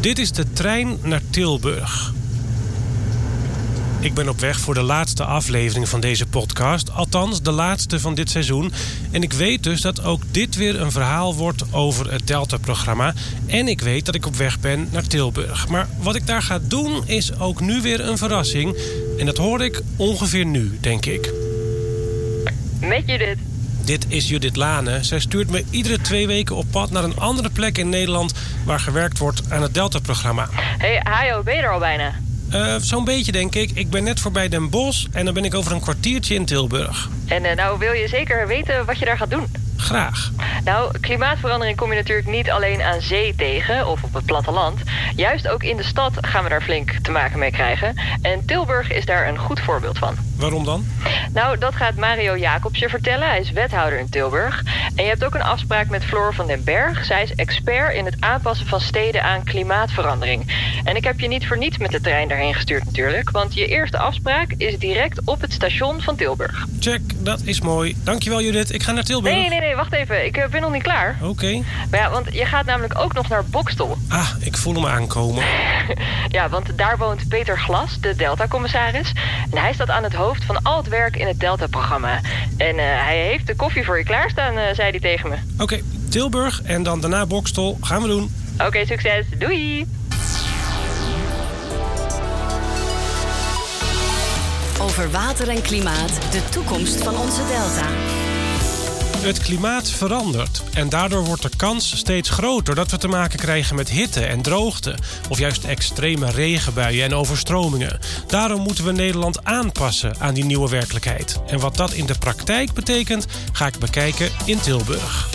Dit is de trein naar Tilburg. Ik ben op weg voor de laatste aflevering van deze podcast. Althans, de laatste van dit seizoen. En ik weet dus dat ook dit weer een verhaal wordt over het Delta-programma. En ik weet dat ik op weg ben naar Tilburg. Maar wat ik daar ga doen is ook nu weer een verrassing. En dat hoor ik ongeveer nu, denk ik. Met Judith. Dit is Judith Lane. Zij stuurt me iedere twee weken op pad naar een andere plek in Nederland... waar gewerkt wordt aan het Delta-programma. Hey, Hajo, ben je er al bijna? Uh, Zo'n beetje, denk ik. Ik ben net voorbij Den Bosch en dan ben ik over een kwartiertje in Tilburg. En uh, nou wil je zeker weten wat je daar gaat doen? Graag. Nou, klimaatverandering kom je natuurlijk niet alleen aan zee tegen of op het platteland. Juist ook in de stad gaan we daar flink te maken mee krijgen. En Tilburg is daar een goed voorbeeld van. Waarom dan? Nou, dat gaat Mario Jacobs je vertellen. Hij is wethouder in Tilburg. En je hebt ook een afspraak met Floor van den Berg. Zij is expert in het aanpassen van steden aan klimaatverandering. En ik heb je niet voor niets met de trein daarheen gestuurd natuurlijk. Want je eerste afspraak is direct op het station van Tilburg. Check, dat is mooi. Dankjewel Judith, ik ga naar Tilburg. Nee, nee, nee, wacht even. Ik eh, ben nog niet klaar. Oké. Maar ja, want je gaat namelijk ook nog naar Bokstel. Ah, ik voel hem aankomen. ja, want daar woont Peter Glas, de Delta-commissaris. En hij staat aan het hoofd van al het werk in het Delta-programma. En uh, hij heeft de koffie voor je klaarstaan, uh, zei hij tegen me. Oké, Tilburg en dan daarna Bokstel. Gaan we doen. Oké, succes. Doei! Over water en klimaat, de toekomst van onze delta. Het klimaat verandert en daardoor wordt de kans steeds groter dat we te maken krijgen met hitte en droogte, of juist extreme regenbuien en overstromingen. Daarom moeten we Nederland aanpassen aan die nieuwe werkelijkheid. En wat dat in de praktijk betekent, ga ik bekijken in Tilburg.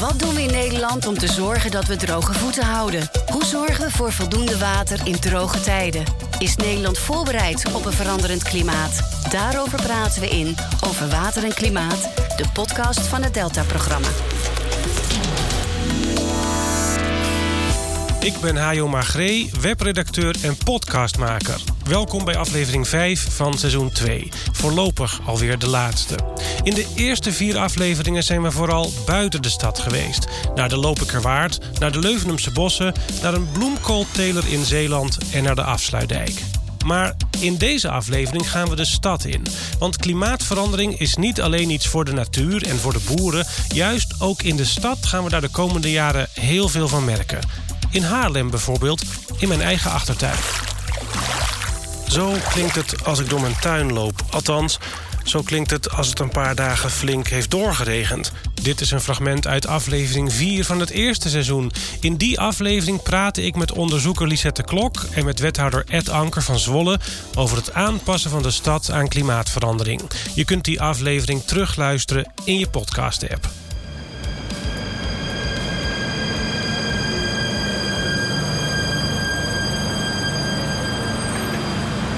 Wat doen we in Nederland om te zorgen dat we droge voeten houden? Hoe zorgen we voor voldoende water in droge tijden? Is Nederland voorbereid op een veranderend klimaat? Daarover praten we in Over Water en Klimaat, de podcast van het Delta-programma. Ik ben Hajo Magree, webredacteur en podcastmaker. Welkom bij aflevering 5 van seizoen 2. Voorlopig alweer de laatste. In de eerste vier afleveringen zijn we vooral buiten de stad geweest. Naar de Lopikerwaard, naar de Leuvenumse bossen... naar een bloemkoolteler in Zeeland en naar de Afsluitdijk. Maar in deze aflevering gaan we de stad in. Want klimaatverandering is niet alleen iets voor de natuur en voor de boeren. Juist ook in de stad gaan we daar de komende jaren heel veel van merken. In Haarlem bijvoorbeeld, in mijn eigen achtertuin. Zo klinkt het als ik door mijn tuin loop. Althans, zo klinkt het als het een paar dagen flink heeft doorgeregend. Dit is een fragment uit aflevering 4 van het eerste seizoen. In die aflevering praatte ik met onderzoeker Lisette Klok... en met wethouder Ed Anker van Zwolle... over het aanpassen van de stad aan klimaatverandering. Je kunt die aflevering terugluisteren in je podcast-app.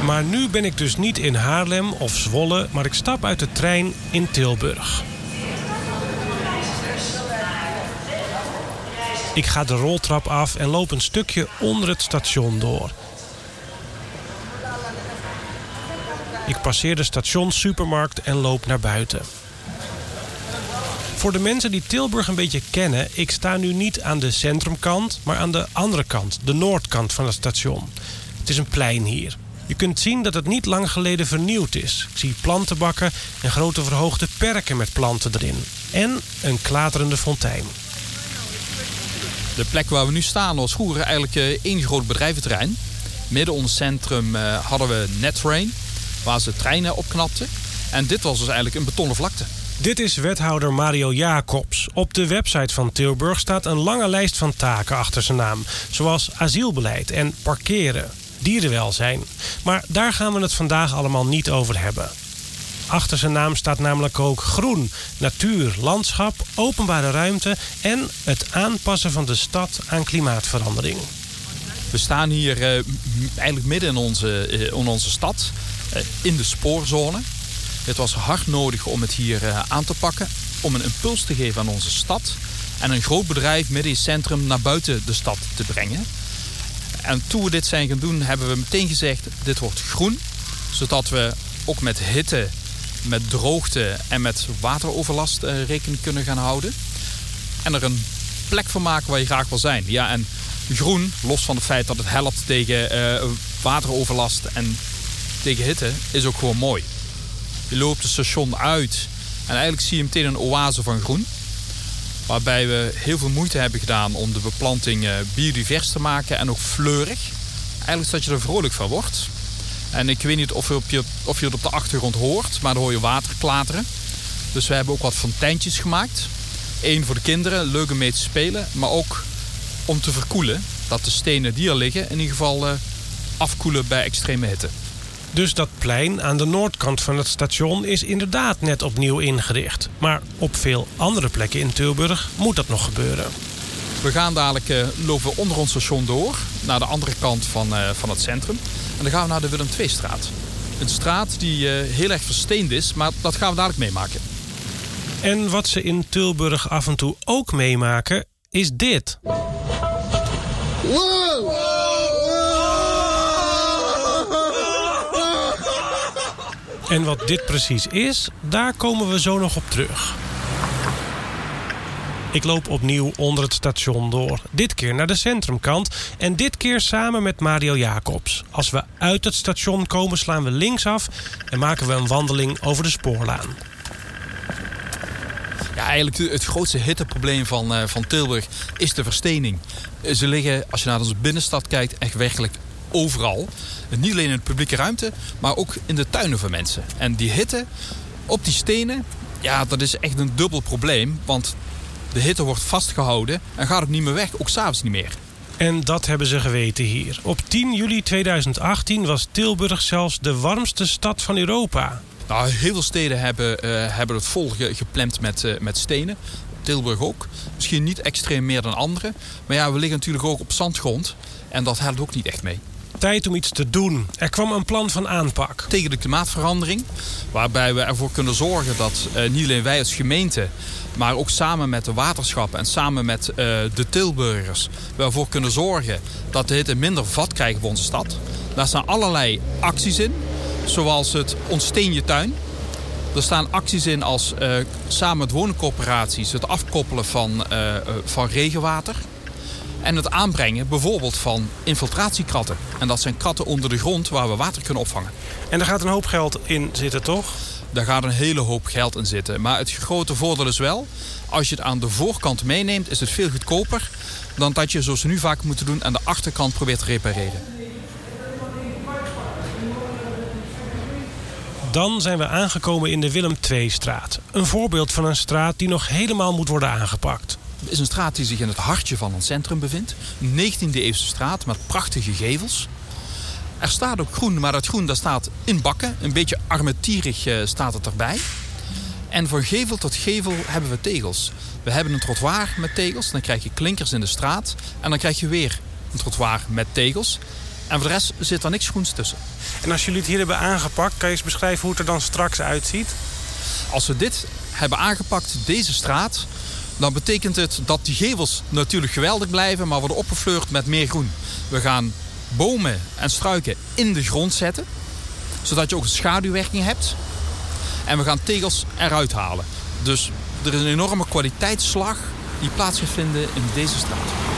Maar nu ben ik dus niet in Haarlem of Zwolle, maar ik stap uit de trein in Tilburg. Ik ga de roltrap af en loop een stukje onder het station door. Ik passeer de stationssupermarkt en loop naar buiten. Voor de mensen die Tilburg een beetje kennen, ik sta nu niet aan de centrumkant, maar aan de andere kant, de noordkant van het station. Het is een plein hier. Je kunt zien dat het niet lang geleden vernieuwd is. Ik zie plantenbakken en grote verhoogde perken met planten erin. En een klaterende fontein. De plek waar we nu staan was vroeger eigenlijk eh, één groot bedrijventerrein. Midden ons centrum eh, hadden we Netrain, waar ze treinen opknapten. En dit was dus eigenlijk een betonnen vlakte. Dit is wethouder Mario Jacobs. Op de website van Tilburg staat een lange lijst van taken achter zijn naam. Zoals asielbeleid en parkeren, dierenwelzijn. Maar daar gaan we het vandaag allemaal niet over hebben. Achter zijn naam staat namelijk ook groen, natuur, landschap, openbare ruimte en het aanpassen van de stad aan klimaatverandering. We staan hier uh, eigenlijk midden in onze, uh, in onze stad, uh, in de spoorzone. Het was hard nodig om het hier aan te pakken, om een impuls te geven aan onze stad en een groot bedrijf midden in het centrum naar buiten de stad te brengen. En toen we dit zijn gaan doen, hebben we meteen gezegd: dit wordt groen. Zodat we ook met hitte, met droogte en met wateroverlast rekening kunnen gaan houden. En er een plek van maken waar je graag wil zijn. Ja, en Groen, los van het feit dat het helpt tegen uh, wateroverlast en tegen hitte, is ook gewoon mooi. Je loopt het station uit en eigenlijk zie je meteen een oase van groen. Waarbij we heel veel moeite hebben gedaan om de beplanting uh, biodivers te maken en ook fleurig. Eigenlijk dat je er vrolijk van wordt. En ik weet niet of je, of je het op de achtergrond hoort, maar dan hoor je water klateren. Dus we hebben ook wat fonteintjes gemaakt. Eén voor de kinderen, leuk om mee te spelen. Maar ook om te verkoelen. Dat de stenen die er liggen in ieder geval uh, afkoelen bij extreme hitte. Dus dat plein aan de noordkant van het station is inderdaad net opnieuw ingericht. Maar op veel andere plekken in Tilburg moet dat nog gebeuren. We gaan dadelijk uh, lopen onder ons station door naar de andere kant van, uh, van het centrum. En dan gaan we naar de Willem II-straat. Een straat die uh, heel erg versteend is, maar dat gaan we dadelijk meemaken. En wat ze in Tilburg af en toe ook meemaken, is dit. Wow! En wat dit precies is, daar komen we zo nog op terug. Ik loop opnieuw onder het station door. Dit keer naar de centrumkant en dit keer samen met Mario Jacobs. Als we uit het station komen slaan we linksaf en maken we een wandeling over de spoorlaan. Ja, eigenlijk het grootste hitteprobleem van, uh, van Tilburg is de verstening. Ze liggen, als je naar onze binnenstad kijkt, echt werkelijk overal. Niet alleen in de publieke ruimte, maar ook in de tuinen van mensen. En die hitte op die stenen, ja, dat is echt een dubbel probleem. Want de hitte wordt vastgehouden en gaat ook niet meer weg, ook s'avonds niet meer. En dat hebben ze geweten hier. Op 10 juli 2018 was Tilburg zelfs de warmste stad van Europa. Nou, heel veel steden hebben, uh, hebben het vol gepland met, uh, met stenen. Tilburg ook. Misschien niet extreem meer dan andere. Maar ja, we liggen natuurlijk ook op zandgrond. En dat helpt ook niet echt mee tijd om iets te doen. Er kwam een plan van aanpak. Tegen de klimaatverandering. Waarbij we ervoor kunnen zorgen dat uh, niet alleen wij als gemeente... maar ook samen met de waterschappen en samen met uh, de Tilburgers... we ervoor kunnen zorgen dat de hitte minder vat krijgt op onze stad. Daar staan allerlei acties in. Zoals het ontsteen je tuin. Er staan acties in als uh, samen met woningcorporaties... het afkoppelen van, van regenwater... En het aanbrengen bijvoorbeeld van infiltratiekratten. En dat zijn kratten onder de grond waar we water kunnen opvangen. En daar gaat een hoop geld in zitten, toch? Daar gaat een hele hoop geld in zitten. Maar het grote voordeel is wel, als je het aan de voorkant meeneemt, is het veel goedkoper dan dat je, zoals we nu vaak moeten doen, aan de achterkant probeert te repareren. Dan zijn we aangekomen in de Willem II-straat. Een voorbeeld van een straat die nog helemaal moet worden aangepakt. Het is een straat die zich in het hartje van ons centrum bevindt. Een 19e eeuwse straat met prachtige gevels. Er staat ook groen, maar dat groen dat staat in bakken. Een beetje armetierig eh, staat het erbij. En van gevel tot gevel hebben we tegels. We hebben een trottoir met tegels. Dan krijg je klinkers in de straat. En dan krijg je weer een trottoir met tegels. En voor de rest zit er niks groens tussen. En als jullie het hier hebben aangepakt, kan je eens beschrijven hoe het er dan straks uitziet? Als we dit hebben aangepakt, deze straat, dan betekent het dat die gevels natuurlijk geweldig blijven, maar worden opgefleurd met meer groen. We gaan bomen en struiken in de grond zetten, zodat je ook een schaduwwerking hebt. En we gaan tegels eruit halen. Dus er is een enorme kwaliteitsslag die plaats vinden in deze straat.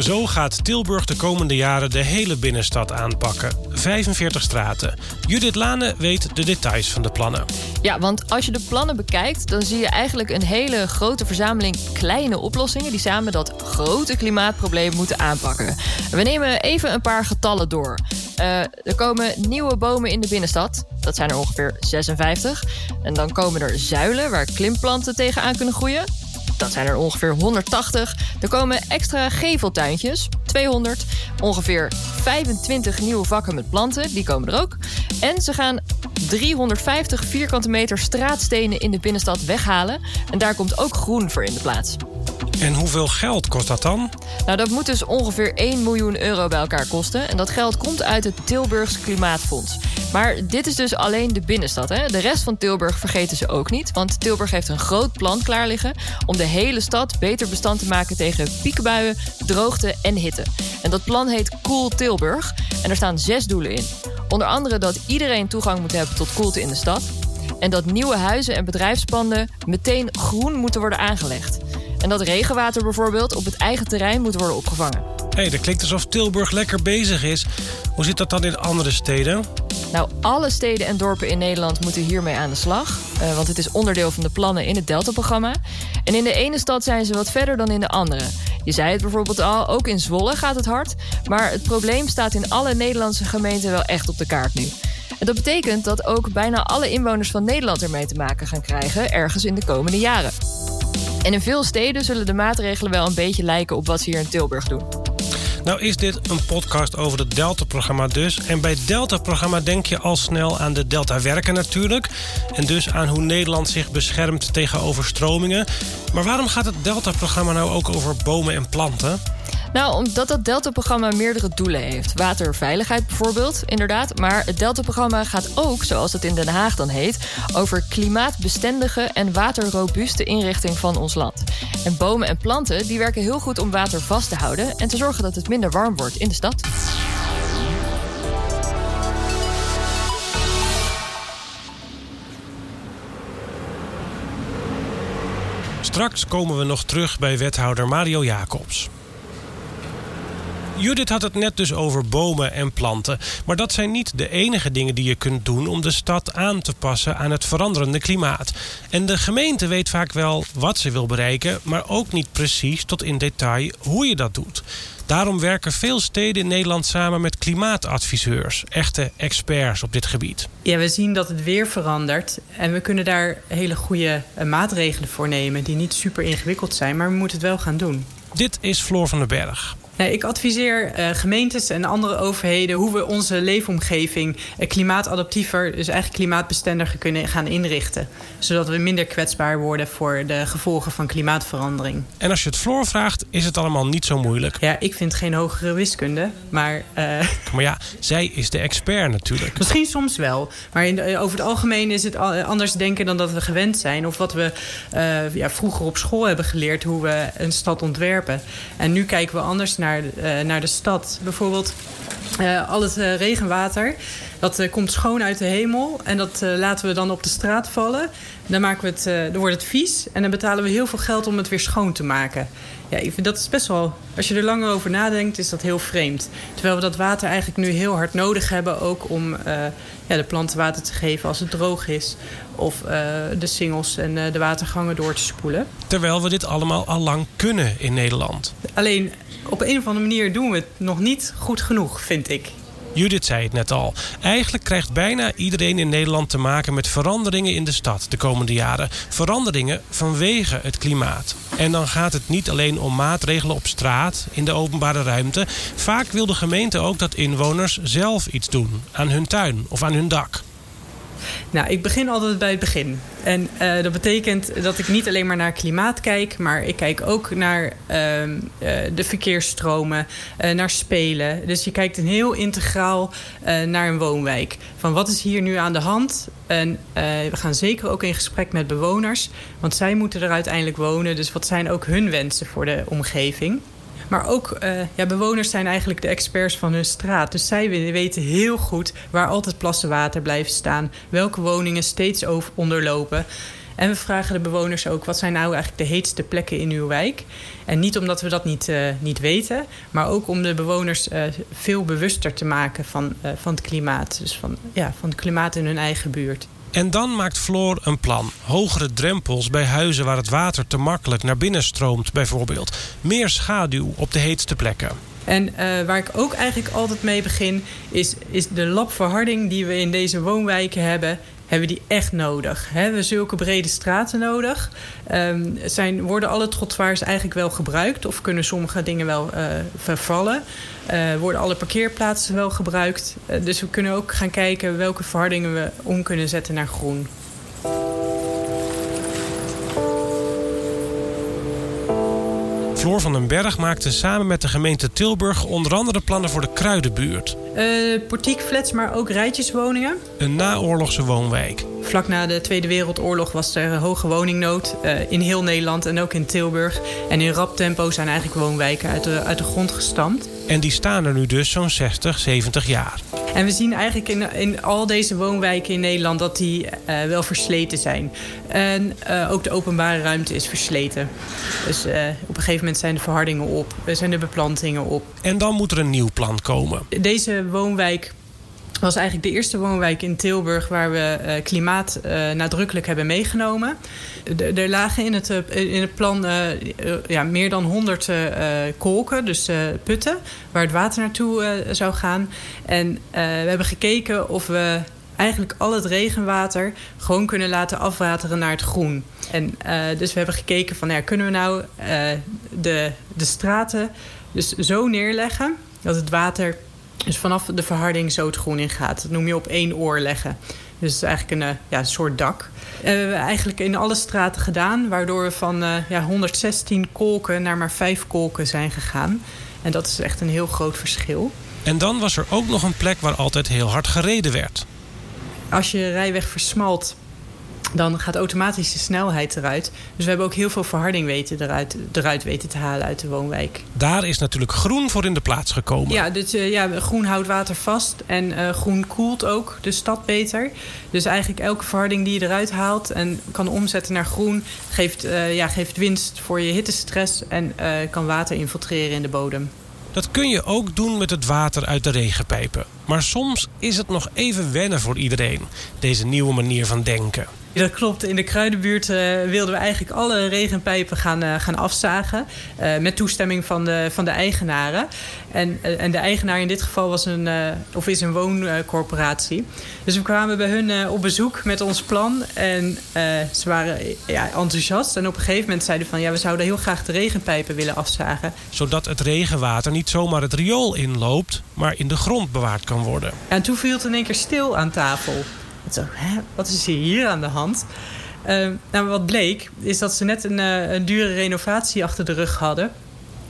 Zo gaat Tilburg de komende jaren de hele binnenstad aanpakken. 45 straten. Judith Lane weet de details van de plannen. Ja, want als je de plannen bekijkt, dan zie je eigenlijk een hele grote verzameling kleine oplossingen die samen dat grote klimaatprobleem moeten aanpakken. We nemen even een paar getallen door. Uh, er komen nieuwe bomen in de binnenstad. Dat zijn er ongeveer 56. En dan komen er zuilen waar klimplanten tegenaan kunnen groeien. Dat zijn er ongeveer 180. Er komen extra geveltuintjes, 200. Ongeveer 25 nieuwe vakken met planten, die komen er ook. En ze gaan 350 vierkante meter straatstenen in de binnenstad weghalen. En daar komt ook groen voor in de plaats. En hoeveel geld kost dat dan? Nou, dat moet dus ongeveer 1 miljoen euro bij elkaar kosten. En dat geld komt uit het Tilburgs Klimaatfonds. Maar dit is dus alleen de binnenstad. Hè? De rest van Tilburg vergeten ze ook niet. Want Tilburg heeft een groot plan klaar liggen om de hele stad beter bestand te maken tegen piekenbuien, droogte en hitte. En dat plan heet Cool Tilburg. En er staan zes doelen in. Onder andere dat iedereen toegang moet hebben tot koelte in de stad. En dat nieuwe huizen en bedrijfspanden meteen groen moeten worden aangelegd. En dat regenwater bijvoorbeeld op het eigen terrein moet worden opgevangen. Hé, hey, dat klinkt alsof Tilburg lekker bezig is. Hoe zit dat dan in andere steden? Nou, alle steden en dorpen in Nederland moeten hiermee aan de slag. Uh, want het is onderdeel van de plannen in het Delta-programma. En in de ene stad zijn ze wat verder dan in de andere. Je zei het bijvoorbeeld al, ook in Zwolle gaat het hard. Maar het probleem staat in alle Nederlandse gemeenten wel echt op de kaart nu. En dat betekent dat ook bijna alle inwoners van Nederland ermee te maken gaan krijgen, ergens in de komende jaren. En in veel steden zullen de maatregelen wel een beetje lijken op wat ze hier in Tilburg doen. Nou is dit een podcast over het Delta-programma dus. En bij het Delta-programma denk je al snel aan de Delta-werken natuurlijk. En dus aan hoe Nederland zich beschermt tegen overstromingen. Maar waarom gaat het Delta-programma nou ook over bomen en planten? Nou, omdat dat Delta-programma meerdere doelen heeft. Waterveiligheid bijvoorbeeld, inderdaad. Maar het Delta-programma gaat ook, zoals het in Den Haag dan heet... over klimaatbestendige en waterrobuuste inrichting van ons land. En bomen en planten die werken heel goed om water vast te houden... en te zorgen dat het minder warm wordt in de stad. Straks komen we nog terug bij wethouder Mario Jacobs. Judith had het net dus over bomen en planten. Maar dat zijn niet de enige dingen die je kunt doen om de stad aan te passen aan het veranderende klimaat. En de gemeente weet vaak wel wat ze wil bereiken, maar ook niet precies tot in detail hoe je dat doet. Daarom werken veel steden in Nederland samen met klimaatadviseurs, echte experts op dit gebied. Ja, we zien dat het weer verandert en we kunnen daar hele goede eh, maatregelen voor nemen die niet super ingewikkeld zijn, maar we moeten het wel gaan doen. Dit is Floor van den Berg. Nee, ik adviseer uh, gemeentes en andere overheden hoe we onze leefomgeving uh, klimaatadaptiever, dus eigenlijk klimaatbestendiger kunnen gaan inrichten. Zodat we minder kwetsbaar worden voor de gevolgen van klimaatverandering. En als je het Floor vraagt, is het allemaal niet zo moeilijk. Ja, ik vind geen hogere wiskunde, maar... Uh... Maar ja, zij is de expert natuurlijk. Misschien soms wel, maar in de, over het algemeen is het anders denken dan dat we gewend zijn. Of wat we ja, vroeger op school hebben geleerd, hoe we een stad ontwerpen. En nu kijken we anders naar naar, uh, naar de stad. Bijvoorbeeld uh, al het uh, regenwater, dat komt schoon uit de hemel. En dat laten we dan op de straat vallen. Dan, maken we het, dan wordt het vies. En dan betalen we heel veel geld om het weer schoon te maken. Ja, ik vind dat is best wel... Als je er langer over nadenkt, is dat heel vreemd. Terwijl we dat water eigenlijk nu heel hard nodig hebben... ook om ja, de planten water te geven als het droog is. Of de singels en de watergangen door te spoelen. Terwijl we dit allemaal al lang kunnen in Nederland. Alleen op een of andere manier doen we het nog niet goed genoeg, vind ik. Judith zei het net al. Eigenlijk krijgt bijna iedereen in Nederland te maken met veranderingen in de stad de komende jaren. Veranderingen vanwege het klimaat. En dan gaat het niet alleen om maatregelen op straat, in de openbare ruimte. Vaak wil de gemeente ook dat inwoners zelf iets doen. Aan hun tuin of aan hun dak. Nou, ik begin altijd bij het begin. En uh, dat betekent dat ik niet alleen maar naar klimaat kijk, maar ik kijk ook naar uh, de verkeersstromen, uh, naar spelen. Dus je kijkt een heel integraal naar een woonwijk. Van wat is hier nu aan de hand? En we gaan zeker ook in gesprek met bewoners, want zij moeten er uiteindelijk wonen. Dus wat zijn ook hun wensen voor de omgeving? Maar ook uh, ja, bewoners zijn eigenlijk de experts van hun straat. Dus zij weten heel goed waar altijd plassen water blijven staan. Welke woningen steeds over onderlopen. En we vragen de bewoners ook... wat zijn nou eigenlijk de heetste plekken in uw wijk? En niet omdat we dat niet, uh, niet weten... maar ook om de bewoners uh, veel bewuster te maken van, van het klimaat. Dus van, ja, van het klimaat in hun eigen buurt. En dan maakt Floor een plan. Hogere drempels bij huizen waar het water te makkelijk naar binnen stroomt bijvoorbeeld. Meer schaduw op de heetste plekken. En uh, waar ik ook eigenlijk altijd mee begin... is, is de labverharding die we in deze woonwijken hebben hebben die echt nodig. He, we hebben zulke brede straten nodig. Um, zijn, worden alle trottoirs eigenlijk wel gebruikt? Of kunnen sommige dingen wel uh, vervallen? Uh, worden alle parkeerplaatsen wel gebruikt? Uh, dus we kunnen ook gaan kijken welke verhardingen we om kunnen zetten naar groen. Floor van den Berg maakte samen met de gemeente Tilburg onder andere plannen voor de Kruidenbuurt. Uh, portiekflats, maar ook rijtjeswoningen. Een naoorlogse woonwijk. Vlak na de Tweede Wereldoorlog was er hoge woningnood uh, in heel Nederland en ook in Tilburg. En in rap tempo zijn eigenlijk woonwijken uit de, uit de grond gestampt. En die staan er nu dus zo'n 60, 70 jaar. En we zien eigenlijk in, in al deze woonwijken in Nederland dat die uh, wel versleten zijn. En uh, ook de openbare ruimte is versleten. Dus uh, op een gegeven moment zijn de verhardingen op, zijn de beplantingen op. En dan moet er een nieuw plan komen. Deze woonwijk was eigenlijk de eerste woonwijk in Tilburg waar we uh, klimaat uh, nadrukkelijk hebben meegenomen. er lagen in het, uh, in het plan ja, meer dan 100 kolken, dus putten, waar het water naartoe zou gaan. En we hebben gekeken of we eigenlijk al het regenwater gewoon kunnen laten afwateren naar het groen. En dus we hebben gekeken van ja, kunnen we nou de, de straten dus zo neerleggen dat het water dus vanaf de verharding zo het groen in gaat. Dat noem je op één oor leggen. Dus het is eigenlijk een, eh, ja, soort dak. Uh, we hebben eigenlijk in alle straten gedaan. Waardoor we van uh, ja, 116 kolken naar maar 5 kolken zijn gegaan. En dat is echt een heel groot verschil. En dan was er ook nog een plek waar altijd heel hard gereden werd. Als je rijweg versmalt dan gaat automatisch de snelheid eruit. Dus we hebben ook heel veel verharding weten eruit, eruit weten te halen uit de woonwijk. Daar is natuurlijk groen voor in de plaats gekomen. Ja, dus, uh, ja groen houdt water vast en uh, groen koelt ook de stad beter. Dus eigenlijk elke verharding die je eruit haalt en kan omzetten naar groen... geeft, uh, ja, geeft winst voor je hittestress en kan water infiltreren in de bodem. Dat kun je ook doen met het water uit de regenpijpen. Maar soms is het nog even wennen voor iedereen, deze nieuwe manier van denken. Dat klopt. In de Kruidenbuurt uh, wilden we eigenlijk alle regenpijpen gaan, uh, gaan afzagen. Uh, met toestemming van de, van de eigenaren. En, en de eigenaar in dit geval was een, of is een wooncorporatie. Dus we kwamen bij hun op bezoek met ons plan. En ze waren ja, enthousiast. En op een gegeven moment zeiden van... ja, we zouden heel graag de regenpijpen willen afzagen. Zodat het regenwater niet zomaar het riool inloopt... maar in de grond bewaard kan worden. En toen viel het in één keer stil aan tafel. Hè, wat is hier aan de hand? Uh, nou, wat bleek, is dat ze net een, uh, een dure renovatie achter de rug hadden.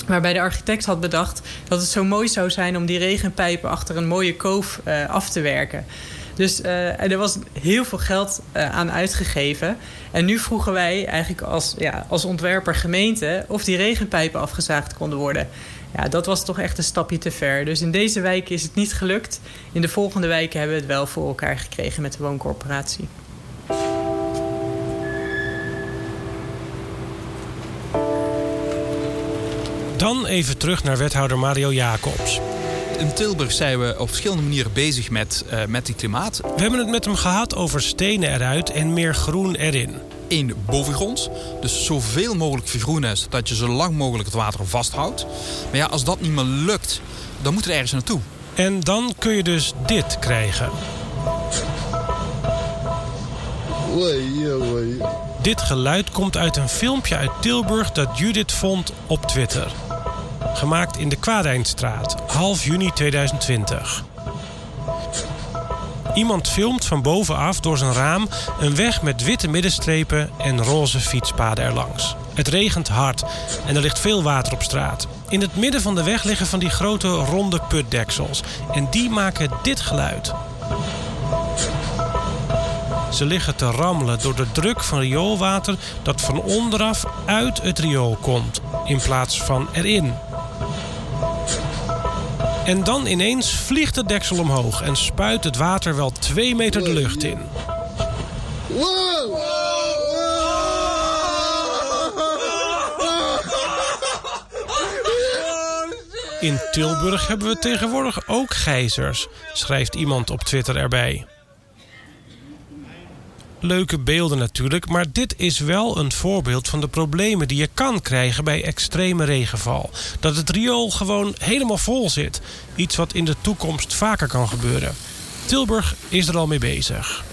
Waarbij de architect had bedacht dat het zo mooi zou zijn om die regenpijpen achter een mooie koof uh, af te werken. Dus er was heel veel geld aan uitgegeven. En nu vroegen wij eigenlijk als, ja, als ontwerper gemeente of die regenpijpen afgezaagd konden worden. Ja, dat was toch echt een stapje te ver. Dus in deze wijk is het niet gelukt. In de volgende wijken hebben we het wel voor elkaar gekregen met de wooncorporatie. Dan even terug naar wethouder Mario Jacobs. In Tilburg zijn we op verschillende manieren bezig met, uh, met die klimaat. We hebben het met hem gehad over stenen eruit en meer groen erin één bovengronds. Dus zoveel mogelijk vergroenen zodat je zo lang mogelijk het water vasthoudt. Maar ja, als dat niet meer lukt, dan moet er ergens naartoe. En dan kun je dus dit krijgen. Dit geluid komt uit een filmpje uit Tilburg dat Judith vond op Twitter. Gemaakt in de Kwaadijnstraat, half juni 2020. Iemand filmt van bovenaf door zijn raam een weg met witte middenstrepen en roze fietspaden erlangs. Het regent hard en er ligt veel water op straat. In het midden van de weg liggen van die grote ronde putdeksels. En die maken dit geluid. Ze liggen te rammelen door de druk van rioolwater dat van onderaf uit het riool komt, in plaats van erin. En dan ineens vliegt het deksel omhoog en spuit het water wel twee meter de lucht in. In Tilburg hebben we tegenwoordig ook gijzers, schrijft iemand op Twitter erbij leuke beelden natuurlijk, maar dit is wel een voorbeeld van de problemen die je kan krijgen bij extreme regenval. Dat het riool gewoon helemaal vol zit. Iets wat in de toekomst vaker kan gebeuren. Tilburg is er al mee bezig.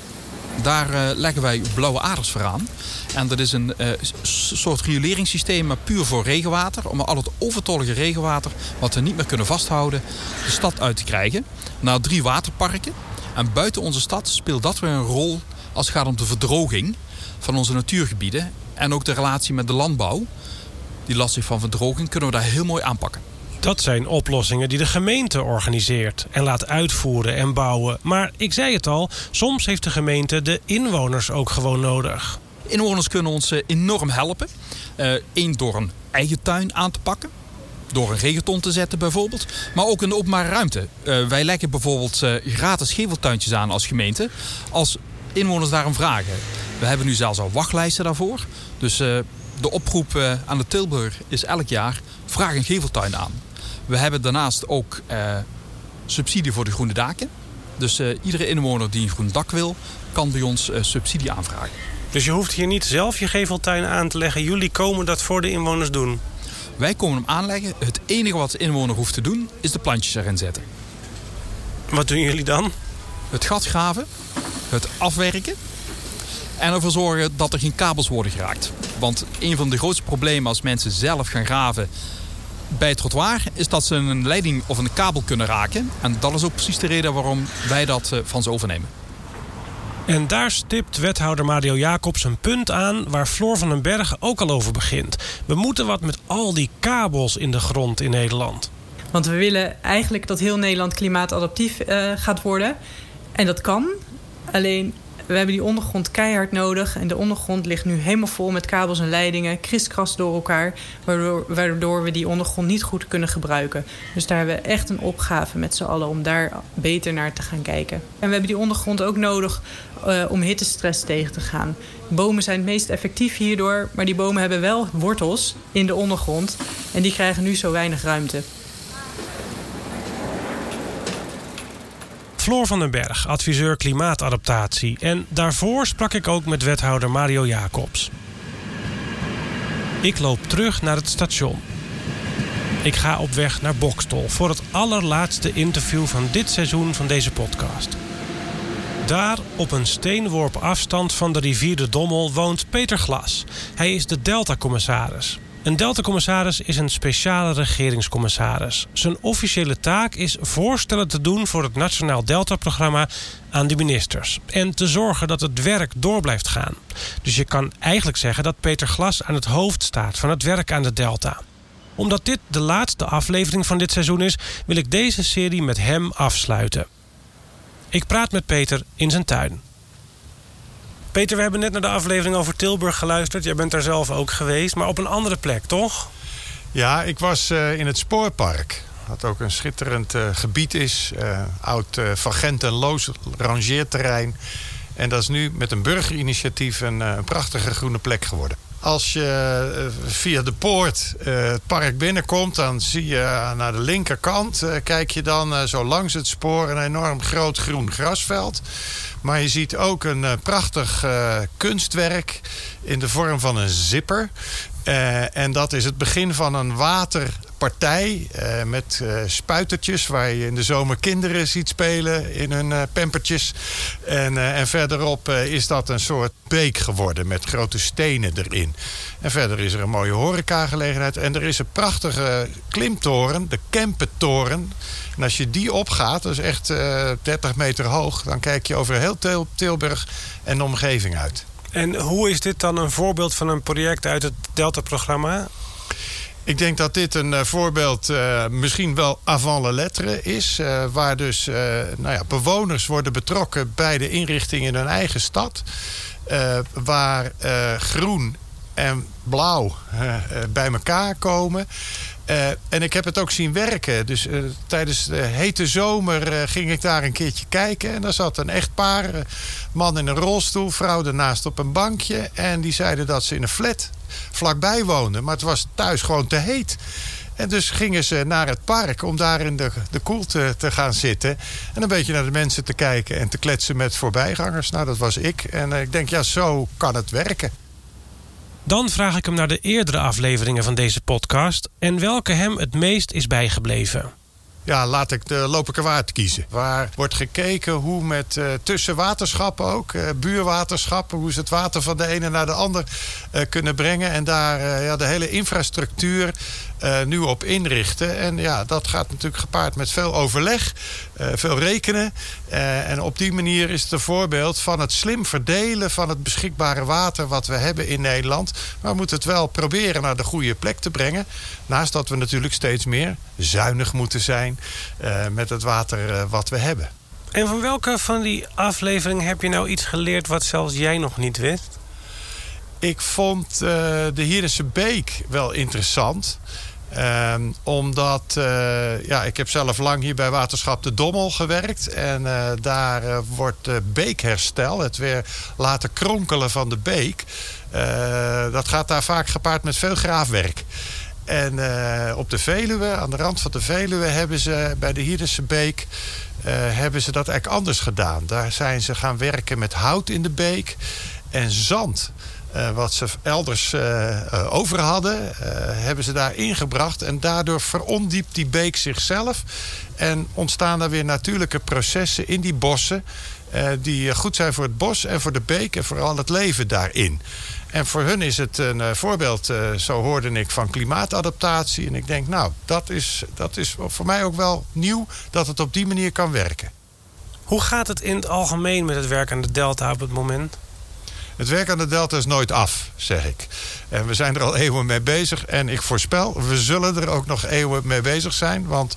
Daar uh, leggen wij blauwe aders voor aan. En dat is een uh, soort rioleringssysteem, maar puur voor regenwater. Om al het overtollige regenwater, wat we niet meer kunnen vasthouden, de stad uit te krijgen. Naar drie waterparken. En buiten onze stad speelt dat weer een rol als het gaat om de verdroging van onze natuurgebieden en ook de relatie met de landbouw. Die lastig van verdroging kunnen we daar heel mooi aanpakken. Dat zijn oplossingen die de gemeente organiseert en laat uitvoeren en bouwen. Maar ik zei het al, soms heeft de gemeente de inwoners ook gewoon nodig. Inwoners kunnen ons eh, enorm helpen. Eén eh, door een eigen tuin aan te pakken. door een regenton te zetten bijvoorbeeld. Maar ook in de openbare ruimte. Uh, wij leggen bijvoorbeeld gratis geveltuintjes aan als gemeente. Als inwoners daarom vragen. We hebben nu zelfs al wachtlijsten daarvoor. Dus uh, de oproep aan de Tilburg is elk jaar vraag een geveltuin aan. We hebben daarnaast ook subsidie voor de groene daken. Dus iedere inwoner die een groen dak wil, kan bij ons subsidie aanvragen. Dus je hoeft hier niet zelf je geveltuin aan te leggen. Jullie komen dat voor de inwoners doen? Wij komen hem aanleggen. Het enige wat de inwoner hoeft te doen, is de plantjes erin zetten. Wat doen jullie dan? Het gat graven, het afwerken en ervoor zorgen dat er geen kabels worden geraakt. Want een van de grootste problemen als mensen zelf gaan graven bij het trottoir... is dat ze een leiding of een kabel kunnen raken. En dat is ook precies de reden waarom wij dat eh, van ze overnemen. En daar stipt wethouder Mario Jacobs een punt aan waar Floor van den Berg ook al over begint. We moeten wat met al die kabels in de grond in Nederland. Want we willen eigenlijk dat heel Nederland klimaatadaptief uh, gaat worden. En dat kan. Alleen we hebben die ondergrond keihard nodig. En de ondergrond ligt nu helemaal vol met kabels en leidingen, kriskras door elkaar. Waardoor, waardoor we die ondergrond niet goed kunnen gebruiken. Dus daar hebben we echt een opgave met z'n allen om daar beter naar te gaan kijken. En we hebben die ondergrond ook nodig uh, om hittestress tegen te gaan. Bomen zijn het meest effectief hierdoor, maar die bomen hebben wel wortels in de ondergrond. En die krijgen nu zo weinig ruimte. Floor van den Berg, adviseur klimaatadaptatie. En daarvoor sprak ik ook met wethouder Mario Jacobs. Ik loop terug naar het station. Ik ga op weg naar Bokstol voor het allerlaatste interview van dit seizoen van deze podcast. Daar, op een steenworp afstand van de rivier de Dommel, woont Peter Glas. Hij is de Delta-commissaris. Een Delta-commissaris is een speciale regeringscommissaris. Zijn officiële taak is voorstellen te doen voor het Nationaal Delta-programma aan de ministers. En te zorgen dat het werk door blijft gaan. Dus je kan eigenlijk zeggen dat Peter Glas aan het hoofd staat van het werk aan de Delta. Omdat dit de laatste aflevering van dit seizoen is, wil ik deze serie met hem afsluiten. Ik praat met Peter in zijn tuin. Peter, we hebben net naar de aflevering over Tilburg geluisterd. Jij bent daar zelf ook geweest, maar op een andere plek, toch? Ja, ik was uh, in het Spoorpark. Wat ook een schitterend uh, gebied is. Uh, oud Van Gent en Loos rangeerterrein. En dat is nu met een burgerinitiatief een, een prachtige groene plek geworden. Als je via de poort het park binnenkomt, dan zie je naar de linkerkant, kijk je dan zo langs het spoor een enorm groot groen grasveld. Maar je ziet ook een prachtig kunstwerk in de vorm van een zipper. En dat is het begin van een waterpartij met spuitertjes... waar je in de zomer kinderen ziet spelen in hun pampertjes. En, en verderop is dat een soort beek geworden met grote stenen erin. En verder is er een mooie horecagelegenheid. En er is een prachtige klimtoren, de Kempentoren... En als je die opgaat, dat is echt uh, eh, 30 meter hoog... dan kijk je over heel Tilburg en de omgeving uit. En hoe is dit dan een voorbeeld van een project uit het Delta-programma? Ik denk dat dit een uh, voorbeeld uh, misschien wel avant la lettre is. Uh, waar dus nou ja, bewoners worden betrokken bij de inrichting in hun eigen stad. waar groen en blauw bij elkaar komen. En ik heb het ook zien werken. Dus tijdens de hete zomer ging ik daar een keertje kijken. En daar zat een echtpaar, man in een rolstoel, vrouw ernaast op een bankje. En die zeiden dat ze in een flat vlakbij woonden. Maar het was thuis gewoon te heet. En dus gingen ze naar het park om daar in de, de koelte te gaan zitten. En een beetje naar de mensen te kijken en te kletsen met voorbijgangers. Nou, dat was ik. En ik denk, ja, zo kan het werken. Dan vraag ik hem naar de eerdere afleveringen van deze podcast en welke hem het meest is bijgebleven. Ja, laat ik de Loperkerwaard kiezen. Waar wordt gekeken hoe met uh, tussenwaterschappen ook, uh, buurwaterschappen, hoe ze het water van de ene naar de ander uh, kunnen brengen. En daar ja, de hele infrastructuur uh, nu op inrichten. En ja, dat gaat natuurlijk gepaard met veel overleg, uh, veel rekenen. Uh, en op die manier is het een voorbeeld van het slim verdelen van het beschikbare water wat we hebben in Nederland. Maar we moeten het wel proberen naar de goede plek te brengen. Naast dat we natuurlijk steeds meer zuinig moeten zijn met het water wat we hebben. En van welke van die afleveringen heb je nou iets geleerd wat zelfs jij nog niet wist? Ik vond de Hierense Beek wel interessant. Ehm, omdat, uh, ja, ik heb zelf lang hier bij Waterschap de Dommel gewerkt. En uh, daar uh, wordt beekherstel, het weer laten kronkelen van de beek. dat gaat daar vaak gepaard met veel graafwerk. En op de Veluwe, aan de rand van de Veluwe, hebben ze bij de Hierdense Beek... hebben ze dat eigenlijk anders gedaan. Daar zijn ze gaan werken met hout in de beek en zand. Uh, wat ze elders uh, uh, over hadden, hebben ze daar ingebracht. En daardoor verondiept die beek zichzelf. En ontstaan daar weer natuurlijke processen in die bossen. die goed zijn voor het bos en voor de beek en vooral het leven daarin. En voor hun is het een voorbeeld, zo hoorde ik, van klimaatadaptatie. En ik denk, nou, dat is, dat is voor mij ook wel nieuw dat het op die manier kan werken. Hoe gaat het in het algemeen met het werk aan de Delta op het moment? Het werk aan de Delta is nooit af, zeg ik. En we zijn er al eeuwen mee bezig. En ik voorspel, we zullen er ook nog eeuwen mee bezig zijn. Want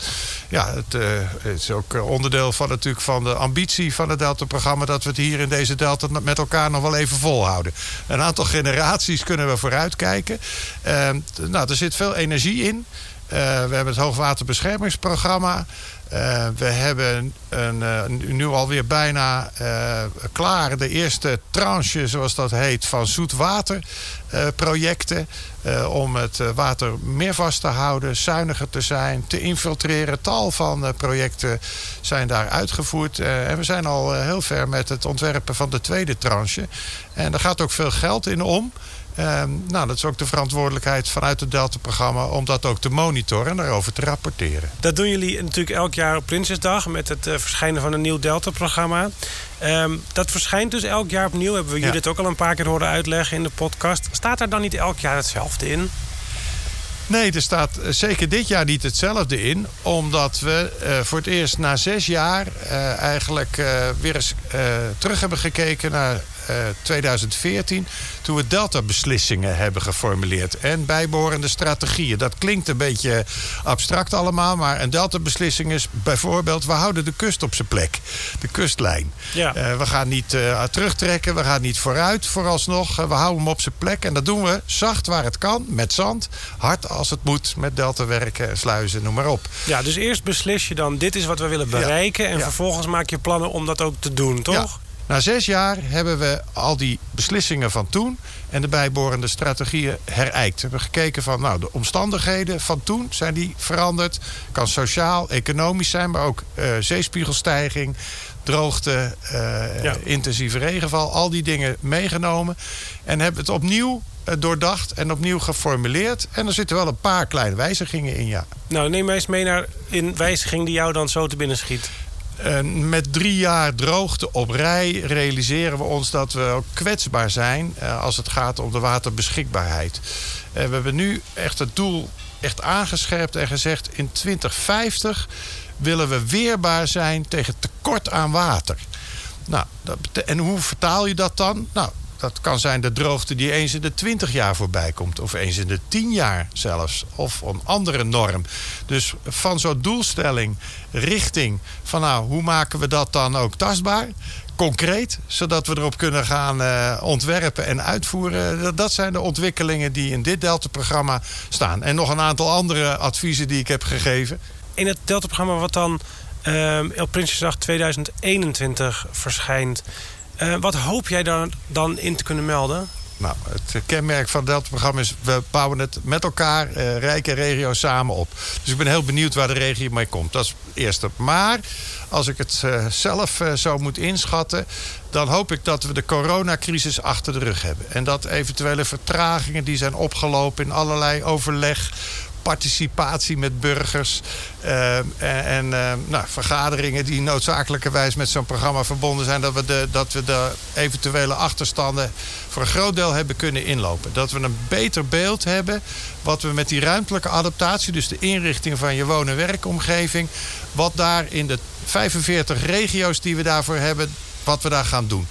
ja, het, het is ook onderdeel van, natuurlijk van de ambitie van het Delta-programma... dat we het hier in deze Delta met elkaar nog wel even volhouden. Een aantal generaties kunnen we vooruitkijken. Uh, nou, er zit veel energie in. We hebben het hoogwaterbeschermingsprogramma. Uh, we hebben een, uh, nu alweer bijna uh, klaar de eerste tranche, zoals dat heet, van zoetwaterprojecten. om het water meer vast te houden, zuiniger te zijn, te infiltreren. Tal van projecten zijn daar uitgevoerd. en we zijn al heel ver met het ontwerpen van de tweede tranche. En er gaat ook veel geld in om. Ehm, nou, dat is ook de verantwoordelijkheid vanuit het Delta-programma om dat ook te monitoren en daarover te rapporteren. Dat doen jullie natuurlijk elk jaar op Prinsesdag met het uh, verschijnen van een nieuw Delta-programma. Um, dat verschijnt dus elk jaar opnieuw. Hebben we jullie het ook al een paar keer horen uitleggen in de podcast. Staat daar dan niet elk jaar hetzelfde in? Nee, er staat eh, zeker dit jaar niet hetzelfde in. Omdat we uh, voor het eerst na zes jaar uh, eigenlijk weer eens terug hebben gekeken naar 2014, eh, toen we Delta-beslissingen hebben geformuleerd en bijbehorende strategieën. Dat klinkt een beetje abstract allemaal, maar een Delta-beslissing is bijvoorbeeld: we houden de kust op zijn plek, de kustlijn. Ja. Uh, we gaan niet uh, terugtrekken, we gaan niet vooruit vooralsnog. we houden hem op zijn plek en dat doen we zacht waar het kan, met zand, hard als het moet, met deltawerken, sluizen, noem maar op. Ja, dus eerst beslis je dan: dit is wat we willen bereiken, ja. en ja. vervolgens maak je plannen om dat ook te doen, toch? Na zes jaar hebben we al die beslissingen van toen en de bijbehorende strategieën herijkt. We hebben gekeken van nou, de omstandigheden van toen zijn die veranderd. Kan sociaal, economisch zijn, maar ook uh, zeespiegelstijging, droogte, uh, ja. intensieve regenval. Al die dingen meegenomen. En hebben het opnieuw uh, doordacht en opnieuw geformuleerd. En er zitten wel een paar kleine wijzigingen in, ja. Nou, neem mij eens mee naar een wijziging die jou dan zo te binnen schiet. Met drie jaar droogte op rij realiseren we ons dat we kwetsbaar zijn uh, als het gaat om de waterbeschikbaarheid. Uh, we hebben nu echt het doel echt aangescherpt en gezegd in 2050 willen we weerbaar zijn tegen tekort aan water. Nou, en hoe vertaal je dat dan? Nou, dat kan zijn de droogte die eens in de 20 jaar voorbij komt. Of eens in de 10 jaar zelfs. Of een andere norm. Dus van zo'n doelstelling richting van nou, hoe maken we dat dan ook tastbaar? concreet, zodat we erop kunnen gaan uh, ontwerpen en uitvoeren. Dat zijn de ontwikkelingen die in dit Delta-programma staan. En nog een aantal andere adviezen die ik heb gegeven. In het Delta-programma wat dan uh, op Prinsjesdag 2021 verschijnt... Uh, wat hoop jij dan, dan in te kunnen melden? Nou, het kenmerk van het Delta-programma is... we bouwen het met elkaar, uh, rijke regio's, samen op. Dus ik ben heel benieuwd waar de regio mee komt. Dat is het eerste. Maar als ik het uh, zelf uh, zo moet inschatten... dan hoop ik dat we de coronacrisis achter de rug hebben. En dat eventuele vertragingen die zijn opgelopen... in allerlei overleg participatie met burgers. Uh, en uh, nou, vergaderingen die noodzakelijkerwijs met zo'n programma verbonden zijn. Dat we, de, dat we de eventuele achterstanden voor een groot deel hebben kunnen inlopen. Dat we een beter beeld hebben wat we met die ruimtelijke adaptatie, dus de inrichting van je woon- en werkomgeving, wat daar in de 45 regio's die we daarvoor hebben, wat we daar gaan doen.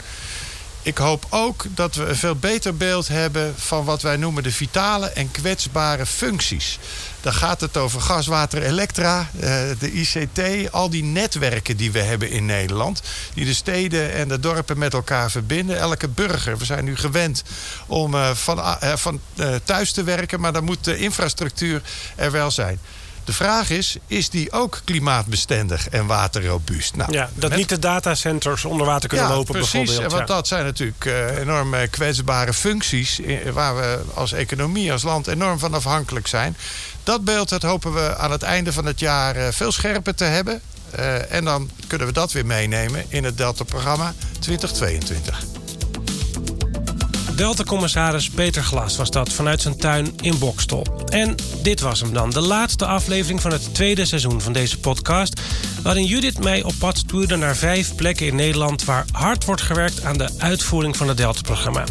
Ik hoop ook dat we een veel beter beeld hebben van wat wij noemen de vitale en kwetsbare functies. Dan gaat het over gas, water, elektra, eh, de ICT, al die netwerken die we hebben in Nederland. Die de steden en de dorpen met elkaar verbinden. Elke burger, we zijn nu gewend om eh, van, eh, van thuis te werken, maar dan moet de infrastructuur er wel zijn. De vraag is, is die ook klimaatbestendig en waterrobuust? Nou, ja, dat niet de datacenters onder water kunnen lopen precies, bijvoorbeeld. Want dat zijn natuurlijk uh, enorm kwetsbare functies... waar we als economie, als land enorm van afhankelijk zijn. Dat beeld dat hopen we aan het einde van het jaar uh, veel scherper te hebben. Uh, en dan kunnen we dat weer meenemen in het Delta-programma 2022. Delta-commissaris Peter Glas was dat vanuit zijn tuin in Bokstol. En dit was hem dan, de laatste aflevering van het tweede seizoen van deze podcast... waarin Judith mij op pad stuurde naar vijf plekken in Nederland... waar hard wordt gewerkt aan de uitvoering van het Delta-programma.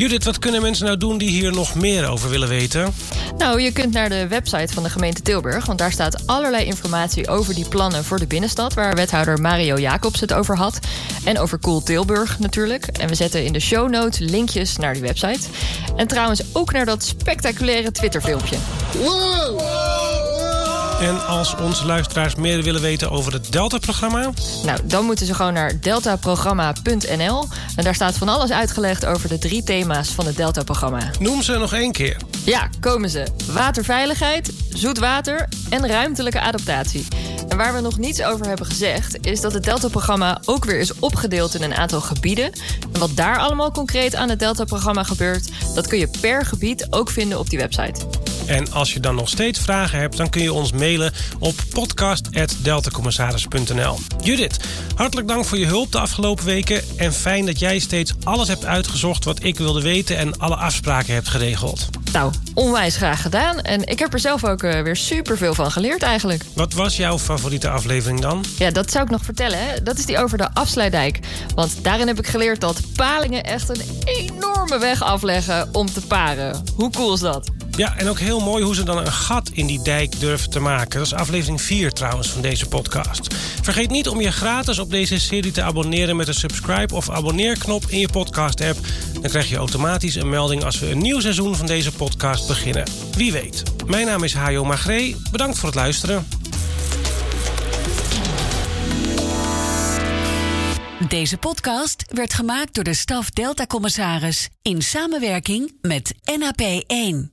Judith, wat kunnen mensen nou doen die hier nog meer over willen weten? Nou, je kunt naar de website van de gemeente Tilburg, want daar staat allerlei informatie over die plannen voor de binnenstad, waar wethouder Mario Jacobs het over had. En over Cool Tilburg natuurlijk. En we zetten in de show notes linkjes naar die website. En trouwens ook naar dat spectaculaire Twitter-filmpje. En als onze luisteraars meer willen weten over het Delta-programma? Nou, dan moeten ze gewoon naar deltaprogramma.nl. En daar staat van alles uitgelegd over de drie thema's van het Delta-programma. Noem ze nog één keer. Ja, komen ze. Waterveiligheid, zoet water en ruimtelijke adaptatie. En waar we nog niets over hebben gezegd, is dat het Delta-programma ook weer is opgedeeld in een aantal gebieden. En wat daar allemaal concreet aan het Delta-programma gebeurt, dat kun je per gebied ook vinden op die website. En als je dan nog steeds vragen hebt, dan kun je ons mailen op podcast.deltacommissaris.nl. Judith, hartelijk dank voor je hulp de afgelopen weken. En fijn dat jij steeds alles hebt uitgezocht wat ik wilde weten en alle afspraken hebt geregeld. Nou, onwijs graag gedaan. En ik heb er zelf ook uh, weer superveel van geleerd eigenlijk. Wat was jouw favoriete aflevering dan? Ja, dat zou ik nog vertellen. Hè? Dat is die over de afsluitdijk. Want daarin heb ik geleerd dat palingen echt een enorme weg afleggen om te paren. Hoe cool is dat? Ja, en ook heel mooi hoe ze dan een gat in die dijk durven te maken. Dat is aflevering 4 trouwens van deze podcast. Vergeet niet om je gratis op deze serie te abonneren met de subscribe of abonneerknop in je podcast-app. Dan krijg je automatisch een melding als we een nieuw seizoen van deze podcast beginnen. Wie weet. Mijn naam is Hajo Magree. Bedankt voor het luisteren. Deze podcast werd gemaakt door de staf Delta Commissaris in samenwerking met NAP 1.